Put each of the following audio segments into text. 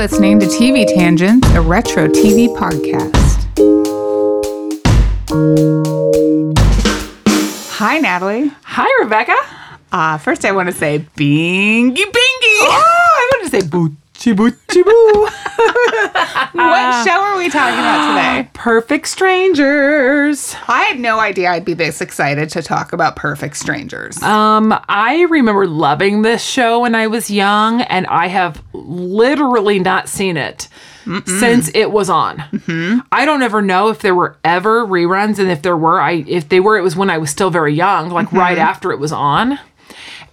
listening to TV Tangents, a retro TV podcast. Hi, Natalie. Hi, Rebecca. Uh, first, I want to say bingy bingy. Oh, I wanted to say boochie boochie boo. what show are we talking about today? Perfect Strangers. I had no idea I'd be this excited to talk about Perfect Strangers. Um, I remember loving this show when I was young, and I have literally not seen it since it was on. I don't ever know if there were ever reruns, and if there were, I if they were, it was when I was still very young, like right after it was on,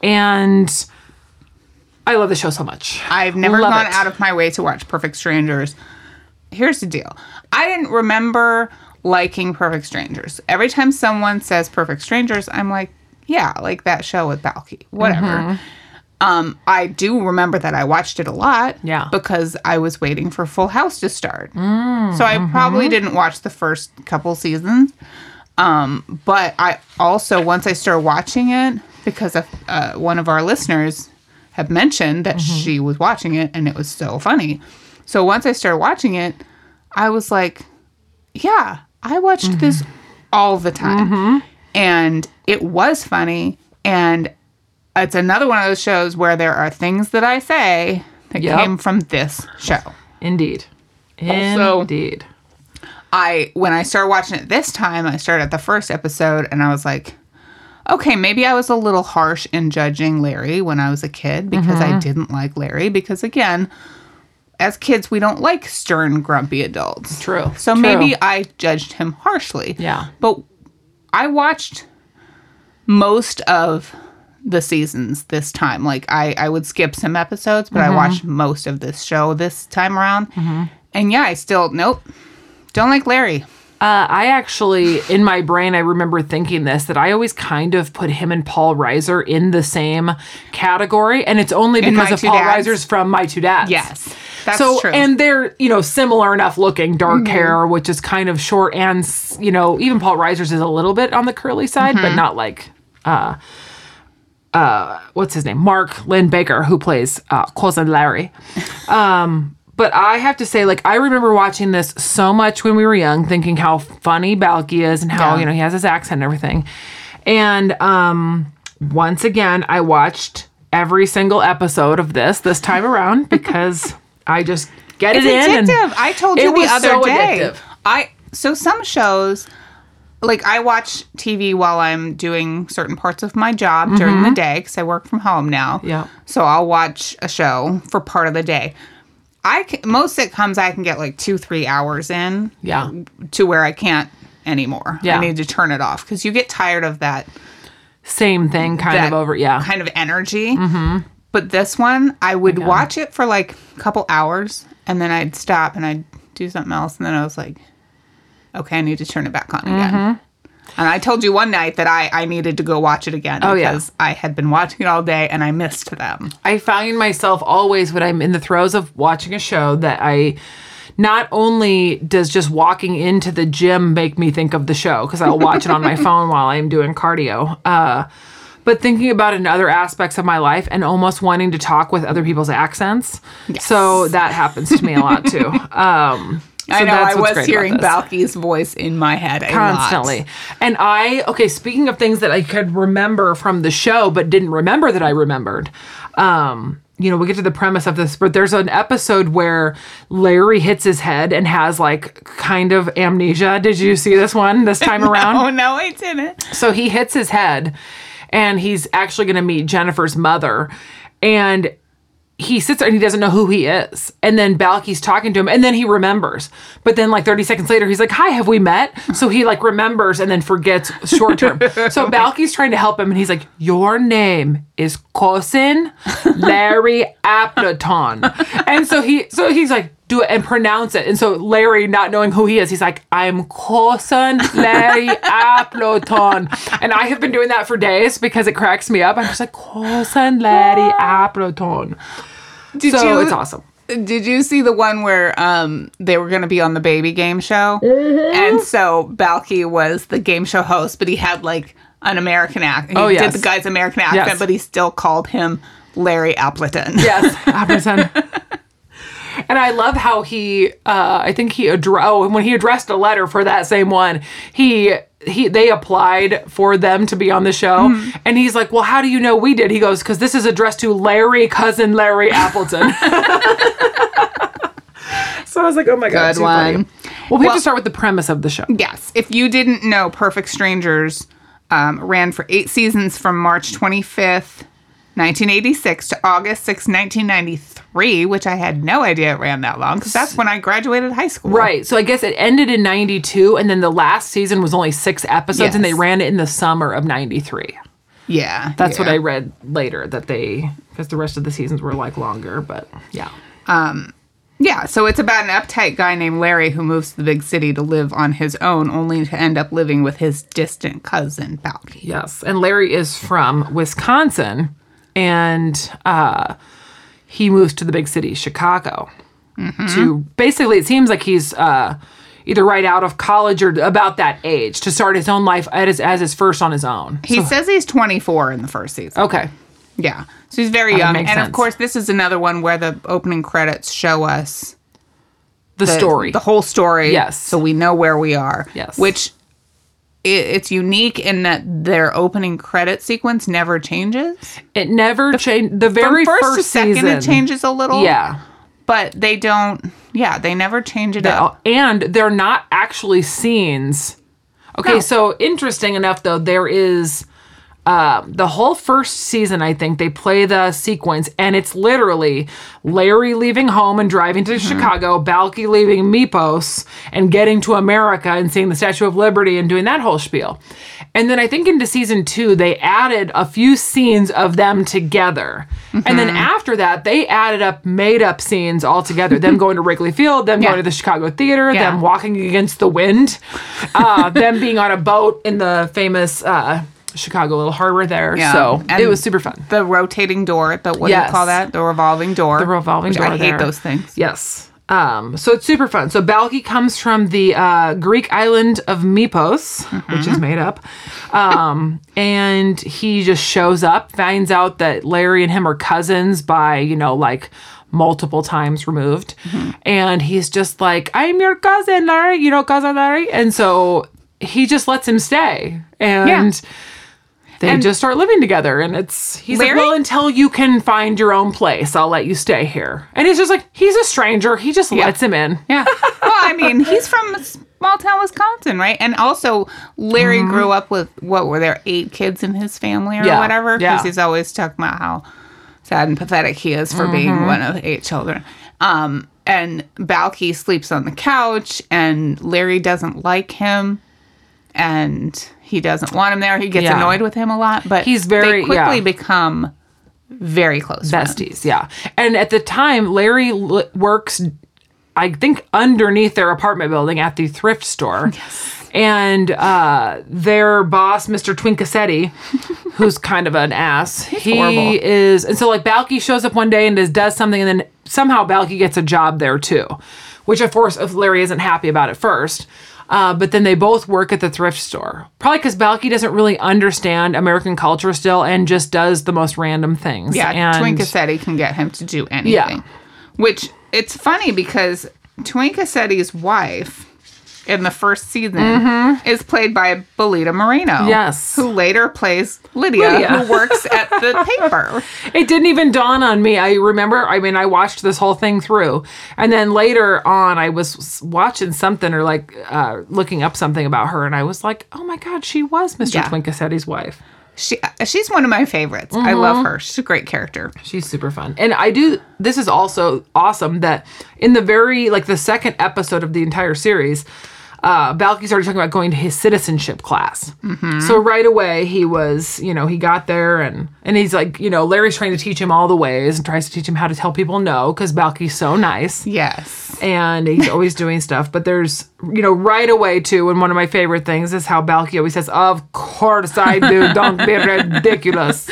and. I love the show so much. I've never Love gone it. out of my way to watch Perfect Strangers. Here's the deal I didn't remember liking Perfect Strangers. Every time someone says Perfect Strangers, I'm like, yeah, like that show with Balki, whatever. Mm-hmm. Um, I do remember that I watched it a lot. Yeah. Because I was waiting for Full House to start. Mm, so I mm-hmm. probably didn't watch the first couple seasons. Um, but I also, once I started watching it, because of, uh, one of our listeners had mentioned that Mm-hmm. she was watching it and it was so funny. So once I started watching it, I was like, yeah, I watched Mm-hmm. this all the time. And it was funny. And it's another one of those shows where there are things that I say that Yep. came from this show. Indeed. Also- Indeed. I when I started watching it this time, I started at the first episode and I was like, okay, maybe I was a little harsh in judging Larry when I was a kid because Mm-hmm. I didn't like Larry because again, as kids we don't like stern grumpy adults. True. So True. maybe I judged him harshly. Yeah. But I watched most of the seasons this time. Like I, I would skip some episodes, but I watched most of this show this time around. And yeah, I still nope. Don't like Larry. Uh, I actually, in my brain, I remember thinking this that I always kind of put him and Paul Reiser in the same category, and it's only because of Paul Dads? Reiser's from My Two Dads. Yes, that's so, true. Mm-hmm. and they're you know similar enough looking, dark hair, which is kind of short, and you know even Paul Reiser's is a little bit on the curly side, Mm-hmm. but not like. Uh, uh, what's his name? Mark Linn-Baker, who plays uh, cousin Larry. Um, but I have to say, like, I remember watching this so much when we were young, thinking how funny Balki is and how, Yeah. you know, he has his accent and everything. And um, once again, I watched every single episode of this this time around because I just get it's it in. addictive. I told you the was other so day. addictive. I so some shows like I watch TV while I'm doing certain parts of my job during the day because I work from home now. Mm-hmm. Yeah. So I'll watch a show for part of the day. I can, most sitcoms I can get like two three hours in. Yeah. To where I can't anymore. Yeah. I need to turn it off because you get tired of that Same thing, kind of over. Yeah. kind of energy. Mm-hmm. But this one, I would watch it for like a couple hours and then I'd stop and I'd do something else. And then I was like, okay, I need to turn it back on again. And I told you one night that I, I needed to go watch it again Oh, yeah. because I had been watching it all day and I missed them. I find myself always when I'm in the throes of watching a show that I not only does just walking into the gym make me think of the show because I'll watch it on my phone while I'm doing cardio, uh, but thinking about it in other aspects of my life and almost wanting to talk with other people's accents. So that happens to me a lot too. Um, I know I was hearing Balki's voice in my head constantly. And I okay, speaking of things that I could remember from the show but didn't remember that I remembered. Um, you know, we'll get to the premise of this, but there's an episode where Larry hits his head and has like kind of amnesia. Did you see this one this time around? Oh, no, I didn't. So he hits his head and he's actually going to meet Jennifer's mother. And he sits there and he doesn't know who he is. And then Balki's talking to him and then he remembers. But then like 30 seconds later, he's like, Hi, have we met? So he like remembers and then forgets short term. so Balki's trying to help him and he's like, Your name is cousin Larry Appleton. and so he so he's like, do it and pronounce it. And so Larry, not knowing who he is, he's like, I'm cousin Larry Appleton. And I have been doing that for days because it cracks me up. I'm just like, cousin Larry Appleton. Did so you, it's awesome. Did you see the one where um they were going to be on the baby game show, Mm-hmm. and so Balki was the game show host, but he had like an American accent. He Oh, yes. did the guy's American accent, Yes. but he still called him Larry Appleton. Yes, Appleton. And I love how he, uh, I think he, addre- oh, when he addressed a letter for that same one, he, he, they applied for them to be on the show. Mm-hmm. And he's like, well, how do you know we did? He goes, because this is addressed to Larry, cousin Larry Appleton. so I was like, oh my God. Good too funny. one. Well, we have to start with the premise of the show. Yes. If you didn't know, Perfect Strangers um, ran for eight seasons from March 25th, 1986 to August 6, 1993, which I had no idea it ran that long because that's when I graduated high school. Right. So I guess it ended in 92, and then the last season was only six episodes, and they ran it in the summer of 93. Yeah. That's what. I read later that they because the rest of the seasons were like longer, but yeah. Yeah, so it's about an uptight guy named Larry who moves to the big city to live on his own, only to end up living with his distant cousin, Balki. Yes. And Larry is from Wisconsin and uh he moves to the big city, Chicago. To basically it seems like he's uh either right out of college or about that age to start his own life as his, as his first on his own. He says he's 24 in the first season. Okay. Yeah. So he's very young. And makes of course, this is another one where the opening credits show us The, the story. the whole story. Yes. So we know where we are. Yes. Which it, it's unique in that their opening credit sequence never changes. it never changed. The very first, first, to second, season, it changes a little. Yeah. But they don't. Yeah, they never change it They- up. and they're not actually scenes. Okay, No. so interesting enough though, there is uh, the whole first season. I think they play the sequence, and it's literally Larry leaving home and driving to Mm-hmm. Chicago, Balki leaving Mypos and getting to America and seeing the Statue of Liberty and doing that whole spiel. And then I think into season two, they added a few scenes of them together. And then Mm-hmm. after that, they added up made up scenes all together. them going to Wrigley Field, them Yeah. going to the Chicago Theater, Yeah. them walking against the wind, uh, them being on a boat in the famous uh, Chicago Little Harbor there. Yeah. So And it was super fun. The rotating door. The what do you call that? The revolving door. The revolving door. I hate there. those things. Yes. Um, so it's super fun. So Balki comes from the uh, Greek island of Mypos, which Mm-hmm. is made up. Um, and he just shows up, finds out that Larry and him are cousins by, you know, like multiple times removed. Mm-hmm. And he's just like, I'm your cousin, Larry, you know, cousin Larry. And so he just lets him stay. And Yeah. They And- just start living together. And it's, he's Larry- like, well, until you can find your own place, I'll let you stay here. And he's just like, he's a stranger. He just lets him in. Yeah. well, I mean, he's from small town Wisconsin, right? And also, Larry grew up with what were there eight kids in his family or Mm-hmm. Yeah, whatever? yeah. Because he's always talking about how sad and pathetic he is for being Mm-hmm. one of eight children. Um, and Balki sleeps on the couch, and Larry doesn't like him, and he doesn't want him there. He gets Yeah. annoyed with him a lot, but He's very- they quickly yeah. become very close friends. besties yeah and at the time larry l- works i think underneath their apartment building at the thrift store and uh, their boss mr twinkacetti who's kind of an ass he horrible. is and so like balki shows up one day and does, does something and then somehow balki gets a job there too which of course if larry isn't happy about at first uh, but then they both work at the thrift store. Probably because Balki doesn't really understand American culture still and just does the most random things. Yeah, and Twinkacetti can get him to do anything. Yeah. Which it's funny because Twink Twinkacetti's wife in the first season is played by Belita Moreno. Mm-hmm. Yes. Who later plays Lydia, Lydia. who works at the paper. It didn't even dawn on me. I remember, I mean, I watched this whole thing through. And then later on, I was watching something or like uh, looking up something about her. And I was like, oh my God, she was Mr. Yeah. Twinkacetti's wife. She she's one of my favorites. I Mm-hmm. love her. She's a great character. She's super fun. And I do, this is also awesome that in the very, like the second episode of the entire series, uh, started talking about going to his citizenship class. So right away he was, you know, he got there and and he's like, you know, Larry's trying to teach him all the ways and tries to teach him how to tell people no because Balki's so nice. Yes. and he's always doing stuff. But there's, you know, right away too. And one of my favorite things is how Balki always says, "Of course I do. Don't be ridiculous."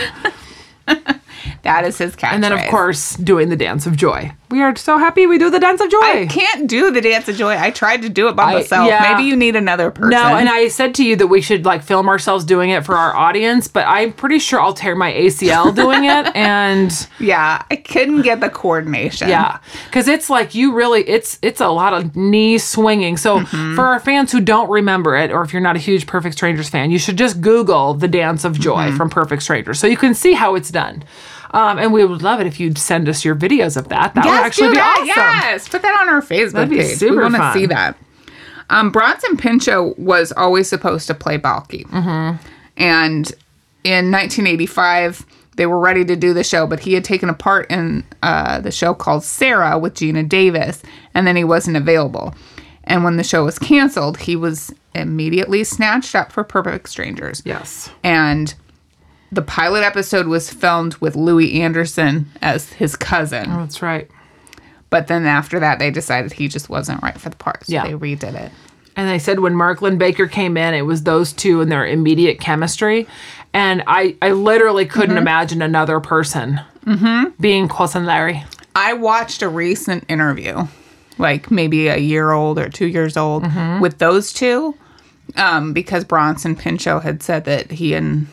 That is his catchphrase. And then, of course, doing the dance of joy. We are so happy we do the dance of joy. I can't do the dance of joy. I tried to do it by I- myself. yeah. Maybe you need another person. No, and I said to you that we should like film ourselves doing it for our audience, but I'm pretty sure I'll tear my ACL doing it. And yeah, I couldn't get the coordination. yeah, because it's like you really, it's it's a lot of knee swinging. So Mm-hmm. for our fans who don't remember it, or if you're not a huge Perfect Strangers fan, you should just Google the dance of joy Mm-hmm. from Perfect Strangers so you can see how it's done. Um, and we would love it if you'd send us your videos of that. That would actually be that. awesome. Yes, put that on our Facebook That'd be page. super we want to see that. Um, Bronson Pinchot was always supposed to play Balki, Mm-hmm. and in 1985 they were ready to do the show, but he had taken a part in uh, the show called Sara with Geena Davis, and then he wasn't available. And when the show was canceled, he was immediately snatched up for Perfect Strangers. Yes. And the pilot episode was filmed with Louie Anderson as his cousin. Oh, That's right. But then after that, they decided he just wasn't right for the part. So Yeah. they redid it. And they said when Mark Linn-Baker came in, it was those two and their immediate chemistry. And I, I literally couldn't Mm-hmm. imagine another person being close and Larry. I watched a recent interview, like maybe a year old or two years old, Mm-hmm. with those two, um, because Bronson Pinchot had said that he and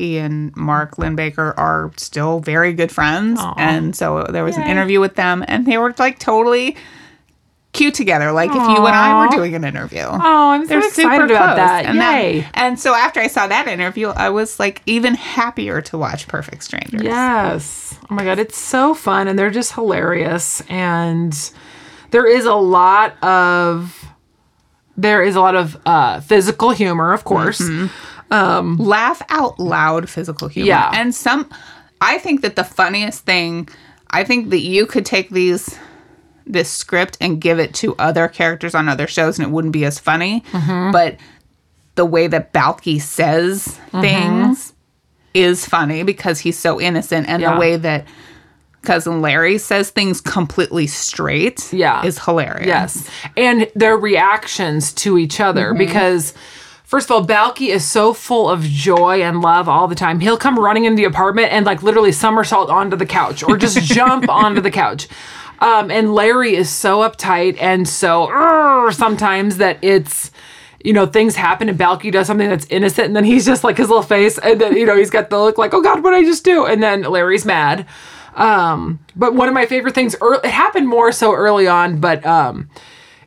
he and Mark Linn-Baker are still very good friends, and so there was an interview with them, and they were like totally cute together, like if you and I were doing an interview. Oh, I'm so excited about that. And Yay. and so after I saw that interview, I was like even happier to watch Perfect Strangers. Yes. Oh my God. It's so fun and they're just hilarious. And there is a lot of. There is a lot of uh, physical humor, of course. Laugh out loud physical humor. Yeah. And some I think that the funniest thing I think that you could take these this script and give it to other characters on other shows and it wouldn't be as funny. Mm-hmm. But the way that Balki says Mm-hmm. things is funny because he's so innocent and Yeah. the way that cousin Larry says things completely straight Yeah. is hilarious. Yes. And their reactions to each other because first of all, Balki is so full of joy and love all the time. He'll come running into the apartment and like literally somersault onto the couch or just jump onto the couch. Um, and Larry is so uptight and so "Urgh," sometimes that it's you know, things happen and Balki does something that's innocent and then he's just like his little face and then, you know, he's got the look like, oh God, what did I just do? And then Larry's mad. Um, but one of my favorite things, ear it happened more so early on, but um,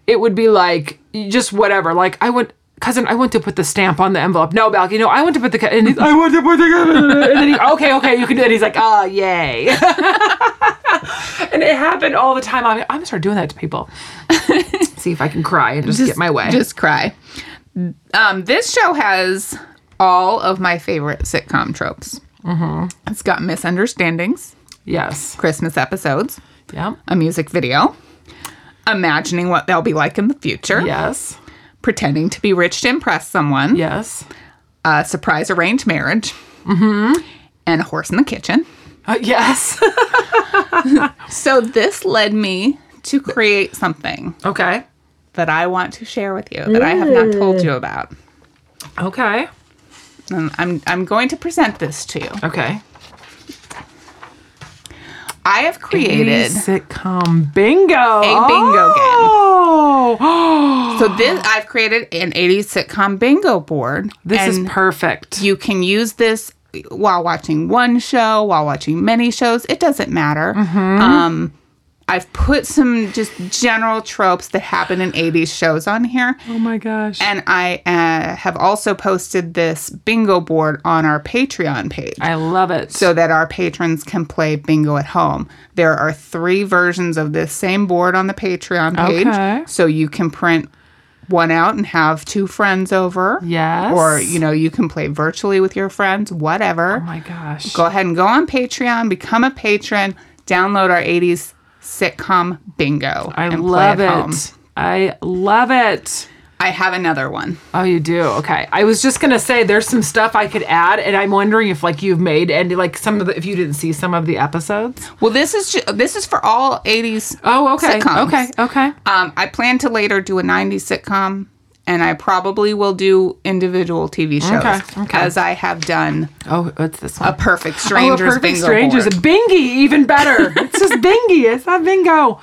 it would be like just whatever. Like I went, cousin, I went to put the stamp on the envelope. No, Balki, no, I went to put the, and he's, I went to put the, and then he, okay, okay, you can do it. He's like, oh, yay. and it happened all the time. I'm, I'm gonna start doing that to people. See if I can cry and just, get my way. Just cry. Um, this show has all of my favorite sitcom tropes. Mm-hmm. It's got misunderstandings, yes. Christmas episodes, Yeah. a music video, imagining what they'll be like in the future, Yes. Pretending to be rich to impress someone, Yes. a surprise arranged marriage, and a horse in the kitchen. Uh, yes. So this led me to create something okay. that I want to share with you that I have not told you about. Okay. And I'm I'm going to present this to you. Okay. I have created a sitcom bingo. A bingo game. Oh. So this I've created an 80s sitcom bingo board. this is perfect. you can use this while watching one show, while watching many shows. It doesn't matter. Mm-hmm. Um, I've put some just general tropes that happen in 80s shows on here. oh my gosh. And I uh, have also posted this bingo board on our Patreon page. I love it. so that our patrons can play bingo at home. There are three versions of this same board on the Patreon page. Okay. So you can print one out and have two friends over. Yes. Or, you know, you can play virtually with your friends, whatever. oh my gosh. Go ahead and go on Patreon, become a patron, download our 80s sitcom bingo. I love it. home. I love it. I have another one. Oh, you do? Okay. I was just gonna say there's some stuff I could add, and I'm wondering if like you've made and like some of the if you didn't see some of the episodes. Well, this is ju- this is for all 80s Oh, okay. sitcoms. Okay. Okay. Um, I plan to later do a 90s sitcom and I probably will do individual TV shows Okay, okay. as I have done Oh, what's this one? a Perfect Oh, a perfect bingo strangers. board. Bingy, even better. it's just bingy. It's not bingo.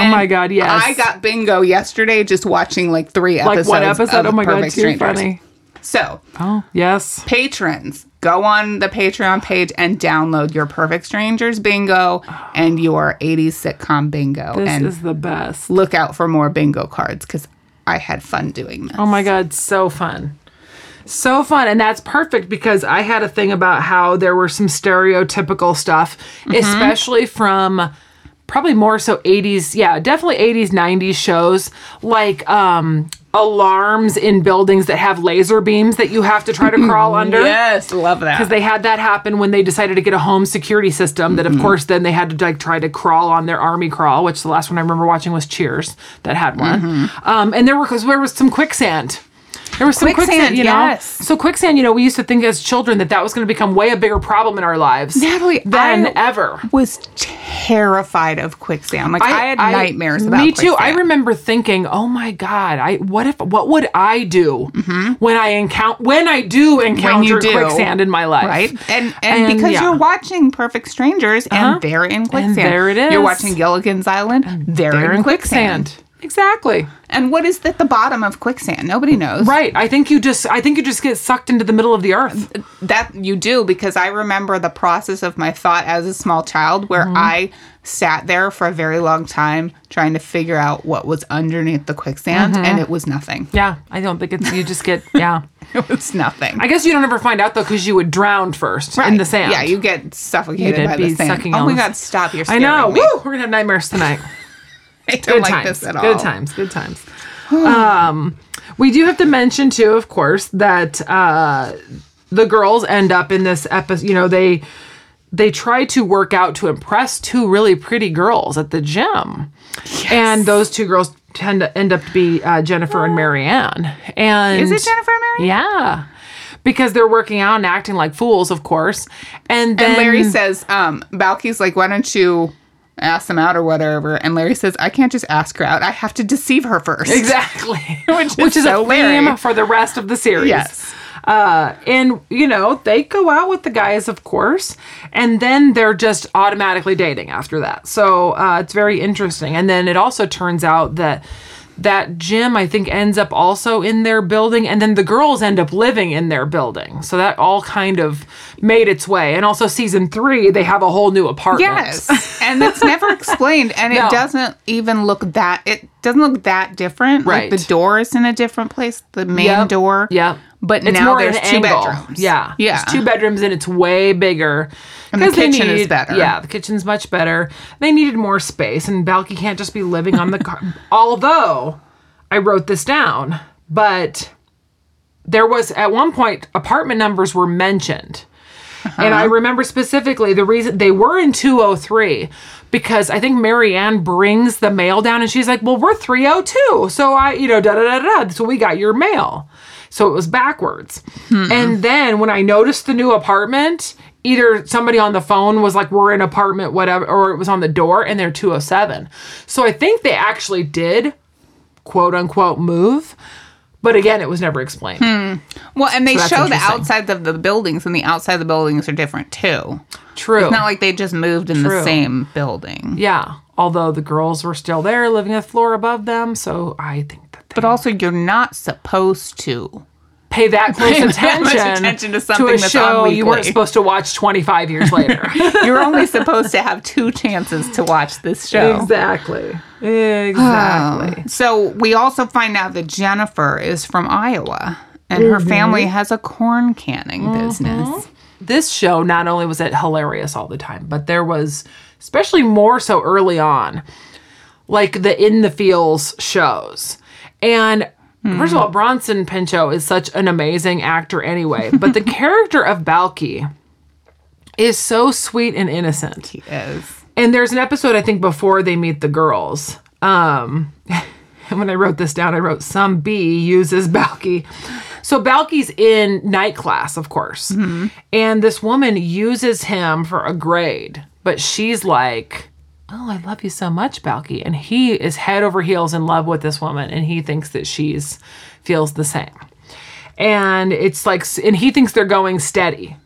oh my god, yes. I got bingo yesterday just watching like three like episodes. one episode. of Oh my god, Perfect too Strangers. funny. So Oh yes. patrons go on the patreon page and download your perfect strangers bingo and your 80s sitcom bingo This and is the best. look out for more bingo cards because i had fun doing this Oh my god, so fun. So fun. And that's perfect because I had a thing about how there were some stereotypical stuff, Mm-hmm. especially from probably more so 80s, yeah, definitely 80s, 90s shows like um alarms in buildings that have laser beams that you have to try to crawl under. yes love that Because they had that happen when they decided to get a home security system. That, of Mm-hmm. course, then they had to like try to crawl on their army crawl, which the last one I remember watching was Cheers that had one. Mm-hmm. Um, and there were because there was some quicksand. There was some quicksand, Quicksand, you know. yes. So quicksand, you know, we used to think as children that that was going to become way a bigger problem in our lives Natalie, than I- ever. was terrified of quicksand like i, had nightmares about me too. I remember thinking, "Oh my god, I what if what would I do when I encounter when I do encounter do, quicksand in my life?" Right, and and, And, because yeah. you're watching Perfect Strangers, Uh-huh. and they're in quicksand. there it You're watching Gilligan's Island. They're, They're in, in quicksand. quicksand. Exactly. And what is at the bottom of quicksand? Nobody knows. Right. I think you just I think you just get sucked into the middle of the earth. That you do because I remember the process of my thought as a small child where Mm-hmm. I sat there for a very long time trying to figure out what was underneath the quicksand, Mm-hmm. and it was nothing. Yeah. I don't think it's you just get yeah. It was nothing. I guess you don't ever find out though because you would drown first in the sand. Yeah, you get suffocated You'd by the sand. oh my god, stop! You're I know. Woo! We're gonna have nightmares tonight. I don't Good like times. this at all. Good times. Good times. um, we do have to mention too, of course, that uh, the girls end up in this episode. You know, they they try to work out to impress two really pretty girls at the gym, and those two girls tend to end up to be uh, Jennifer and Mary Anne. And Is it Jennifer and Mary? Yeah. Because they're working out and acting like fools, of course. And then And Larry says, um, Balki's like, why don't you ask them out or whatever? And Larry says, I can't just ask her out. I have to deceive her first. Exactly. Which is Which is so a theme Larry. for the rest of the series. Yes. Uh, and, you know, they go out with the guys, of course, and then they're just automatically dating after that. So uh, it's very interesting. And then it also turns out that that gym, I think, ends up also in their building, and then the girls end up living in their building. So that all kind of made its way. And also, season three, they have a whole new apartment. Yes. and it's never explained. And No. it doesn't even look that, it doesn't look that different. Right. Like the door is in a different place, the main Yep. door. Yep. But It's now more there's an two angle. bedrooms. Yeah. Yeah. It's two bedrooms and it's way bigger. And the 'Cause they kitchen is better. Yeah, the kitchen's much better. They needed more space, and Balki can't just be living on the car. Although I wrote this down, but there was at one point apartment numbers were mentioned. Uh-huh. And I remember specifically the reason they were in 203 because I think Mary Anne brings the mail down and she's like, Well, we're 302. So I, you know, da da da da. So we got your mail. So it was backwards. Hmm. And then when I noticed the new apartment, either somebody on the phone was like, We're in apartment, whatever, or it was on the door and they're 207. So I think they actually did quote unquote move. But again, it was never explained. Hmm. Well, and they So show the outsides of the buildings, and the outside of the buildings are different too. True. It's not like they just moved in the same building. Yeah, although the girls were still there, living a floor above them, so I think But also, you're not supposed to. pay that close Pay that attention, much attention to something a that's show you weren't supposed to watch 25 years later. You're only supposed to have two chances to watch this show. exactly. Exactly. So we also find out that Jennifer is from Iowa and her Mm-hmm. family has a corn canning business. this show not only was it hilarious all the time, but there was especially more so early on, like the in the fields shows. And first of all, Bronson Pinchot is such an amazing actor anyway, but the character of Balki is so sweet and innocent. He is. And there's an episode I think before they meet the girls. Um and when I wrote this down, I wrote some B uses Balki. So Balki's in night class, of course. And this woman uses him for a grade, but she's like "Oh, I love you so much, Balki," and he is head over heels in love with this woman, and he thinks that she's feels the same. And it's like, and he thinks they're going steady.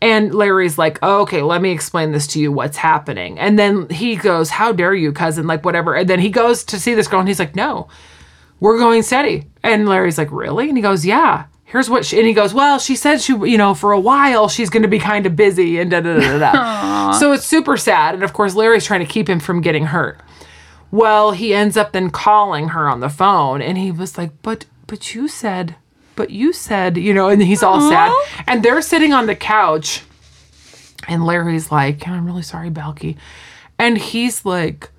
And Larry's like, oh, okay, let me explain this to you. What's happening? And then he goes, how dare you, cousin? Like, whatever. And then he goes to see this girl, and he's like, no, we're going steady. And Larry's like, really? And he goes, yeah. Here's what she, and he goes, well, she said she, you know, for a while she's going to be kind of busy and da da da da. da. so it's super sad. And of course, Larry's trying to keep him from getting hurt. Well, he ends up then calling her on the phone, and he was like, but, but you said, but you said, you know, and he's all sad. And they're sitting on the couch, and Larry's like, I'm really sorry, Balki. And he's like,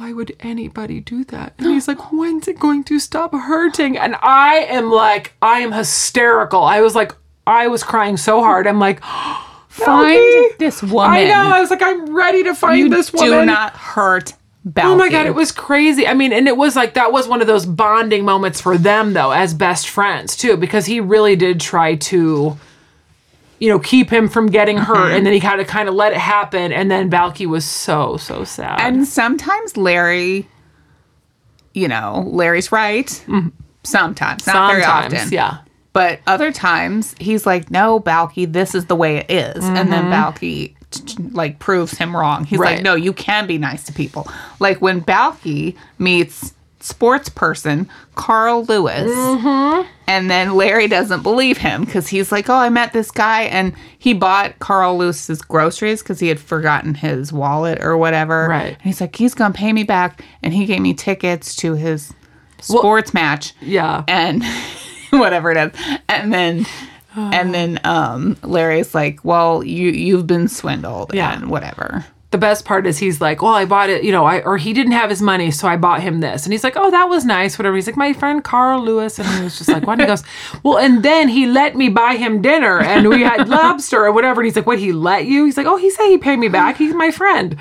why would anybody do that? And he's like, when's it going to stop hurting? And I am like, I am hysterical. I was like, I was crying so hard. I'm like, Find this woman. I know. I was like, I'm ready to find You this woman. do not hurt Balki. Oh my god, it was crazy. I mean, and it was like that was one of those bonding moments for them though, as best friends too, because he really did try to, you know, keep him from getting Mm-hmm. hurt, and then he kind of kind of let it happen, and then Balki was so so sad. And sometimes Larry, you know, Larry's right. Sometimes, not very Sometimes, often. yeah. But other times he's like, "No, Balki, this is the way it is," and then Balki t- t- like proves him wrong. He's Mm-hmm. Right. like, "No, you can be nice to people." Like when Balki meets sports person Carl Lewis, Mm-hmm. and then Larry doesn't believe him because he's like, "Oh, I met this guy, and he bought Carl Lewis's groceries because he had forgotten his wallet or whatever." Right. And he's like, "He's gonna pay me back," and he gave me tickets to his sports match Yeah. and whatever it is and then and then um larry's like well you you've been swindled Yeah. and whatever the best part is he's like, well, I bought it, you know, I or he didn't have his money, so I bought him this, and he's like, oh, that was nice, whatever. He's like, my friend Carl Lewis, and he was just like, what? And he goes, well, and then he let me buy him dinner, and we had lobster or whatever. And he's like, what? He let you? He's like, oh, he said he paid me back. He's my friend.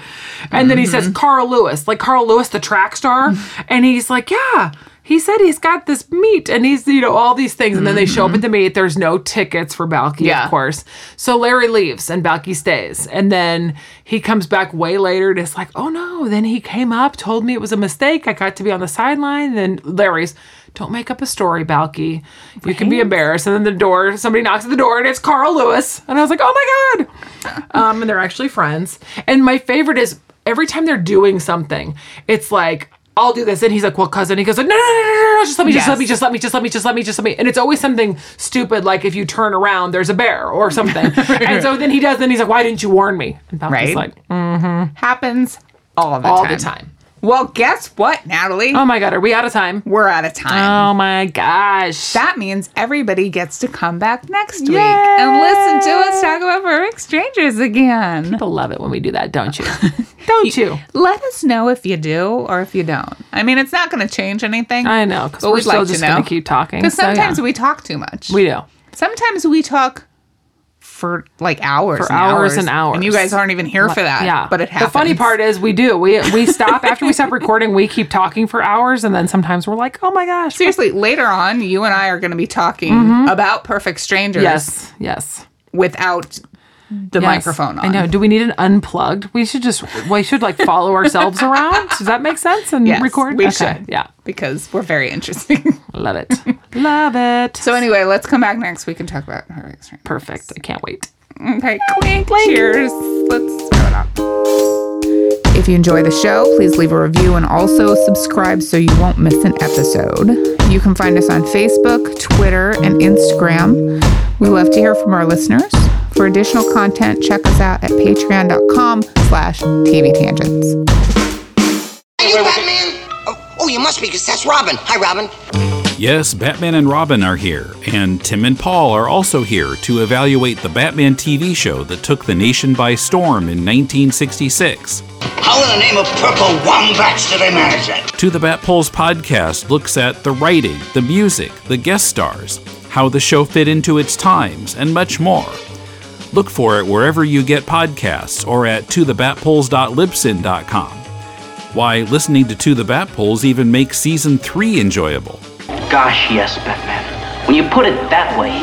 And then he says mm-hmm. Carl Lewis, like Carl Lewis, the track star, mm-hmm. and he's like, yeah. He said he's got this meat and he's, you know, all these things. And then they show up at the meet. There's no tickets for Balki, Yeah. of course. So Larry leaves and Balki stays. And then he comes back way later and it's like, oh no. Then he came up, told me it was a mistake. I got to be on the sideline. And Then Larry's, don't make up a story, Balki. You can be embarrassed. And then the door, somebody knocks at the door and it's Carl Lewis. And I was like, oh my God. Um, and they're actually friends. And my favorite is every time they're doing something, it's like, I'll do this. And he's like, well, cousin. He goes, no, no, no, no, no, no, just let me, just let me, just let me, just let me, just let me, just let me. And it's always something stupid, like if you turn around, there's a bear or something. and so then he does, then he's like, why didn't you warn me? And Balki's Right. like, "Mm, happens all the time. all time the time. Well guess what natalie Oh my God, are we out of time? we're out of time Oh my gosh. that means everybody gets to come back next week and listen to us talk about perfect strangers again People love it when we do that, don't you? don't you? let us know if you do or if you don't i mean it's not going to change anything I know, because we're still like just going to keep talking. because so, yeah. sometimes we talk too much we do. Sometimes we talk for like hours, For and hours and hours. and you guys aren't even here for that. Yeah, but it happens. The funny part is we do. We we stop after we stop recording. We keep talking for hours, and then sometimes we're like, "Oh my gosh!" seriously, later on, you and I are going to be talking mm-hmm. about Perfect Strangers. Yes, yes. without the Yes. microphone on. I know. Do we need an unplugged? We should just we should like follow ourselves around. Does that make sense? And Yes, record. we Okay, should. Yeah, because we're very interesting. love it. love it. so anyway, let's come back next week and talk about Perfect Strangers. Perfect. I can't wait. Okay, clink, cheers. Let's throw it up. If you enjoy the show, please leave a review and also subscribe so you won't miss an episode. You can find us on Facebook, Twitter, and Instagram. We love to hear from our listeners. For additional content, check us out at patreon.com slash TV Tangents. Are you Batman? Oh, oh, you must be, because that's Robin. Hi, Robin. Yes, Batman and Robin are here, and Tim and Paul are also here to evaluate the Batman TV show that took the nation by storm in 1966. How in the name of purple wombats did they manage that? To the Bat Poles podcast looks at the writing, the music, the guest stars, how the show fit into its times, and much more. Look for it wherever you get podcasts or at tothebatpoles.libsyn.com. Why, listening to To the Bat Poles even makes season 3 enjoyable. Gosh, yes, Batman. When you put it that way,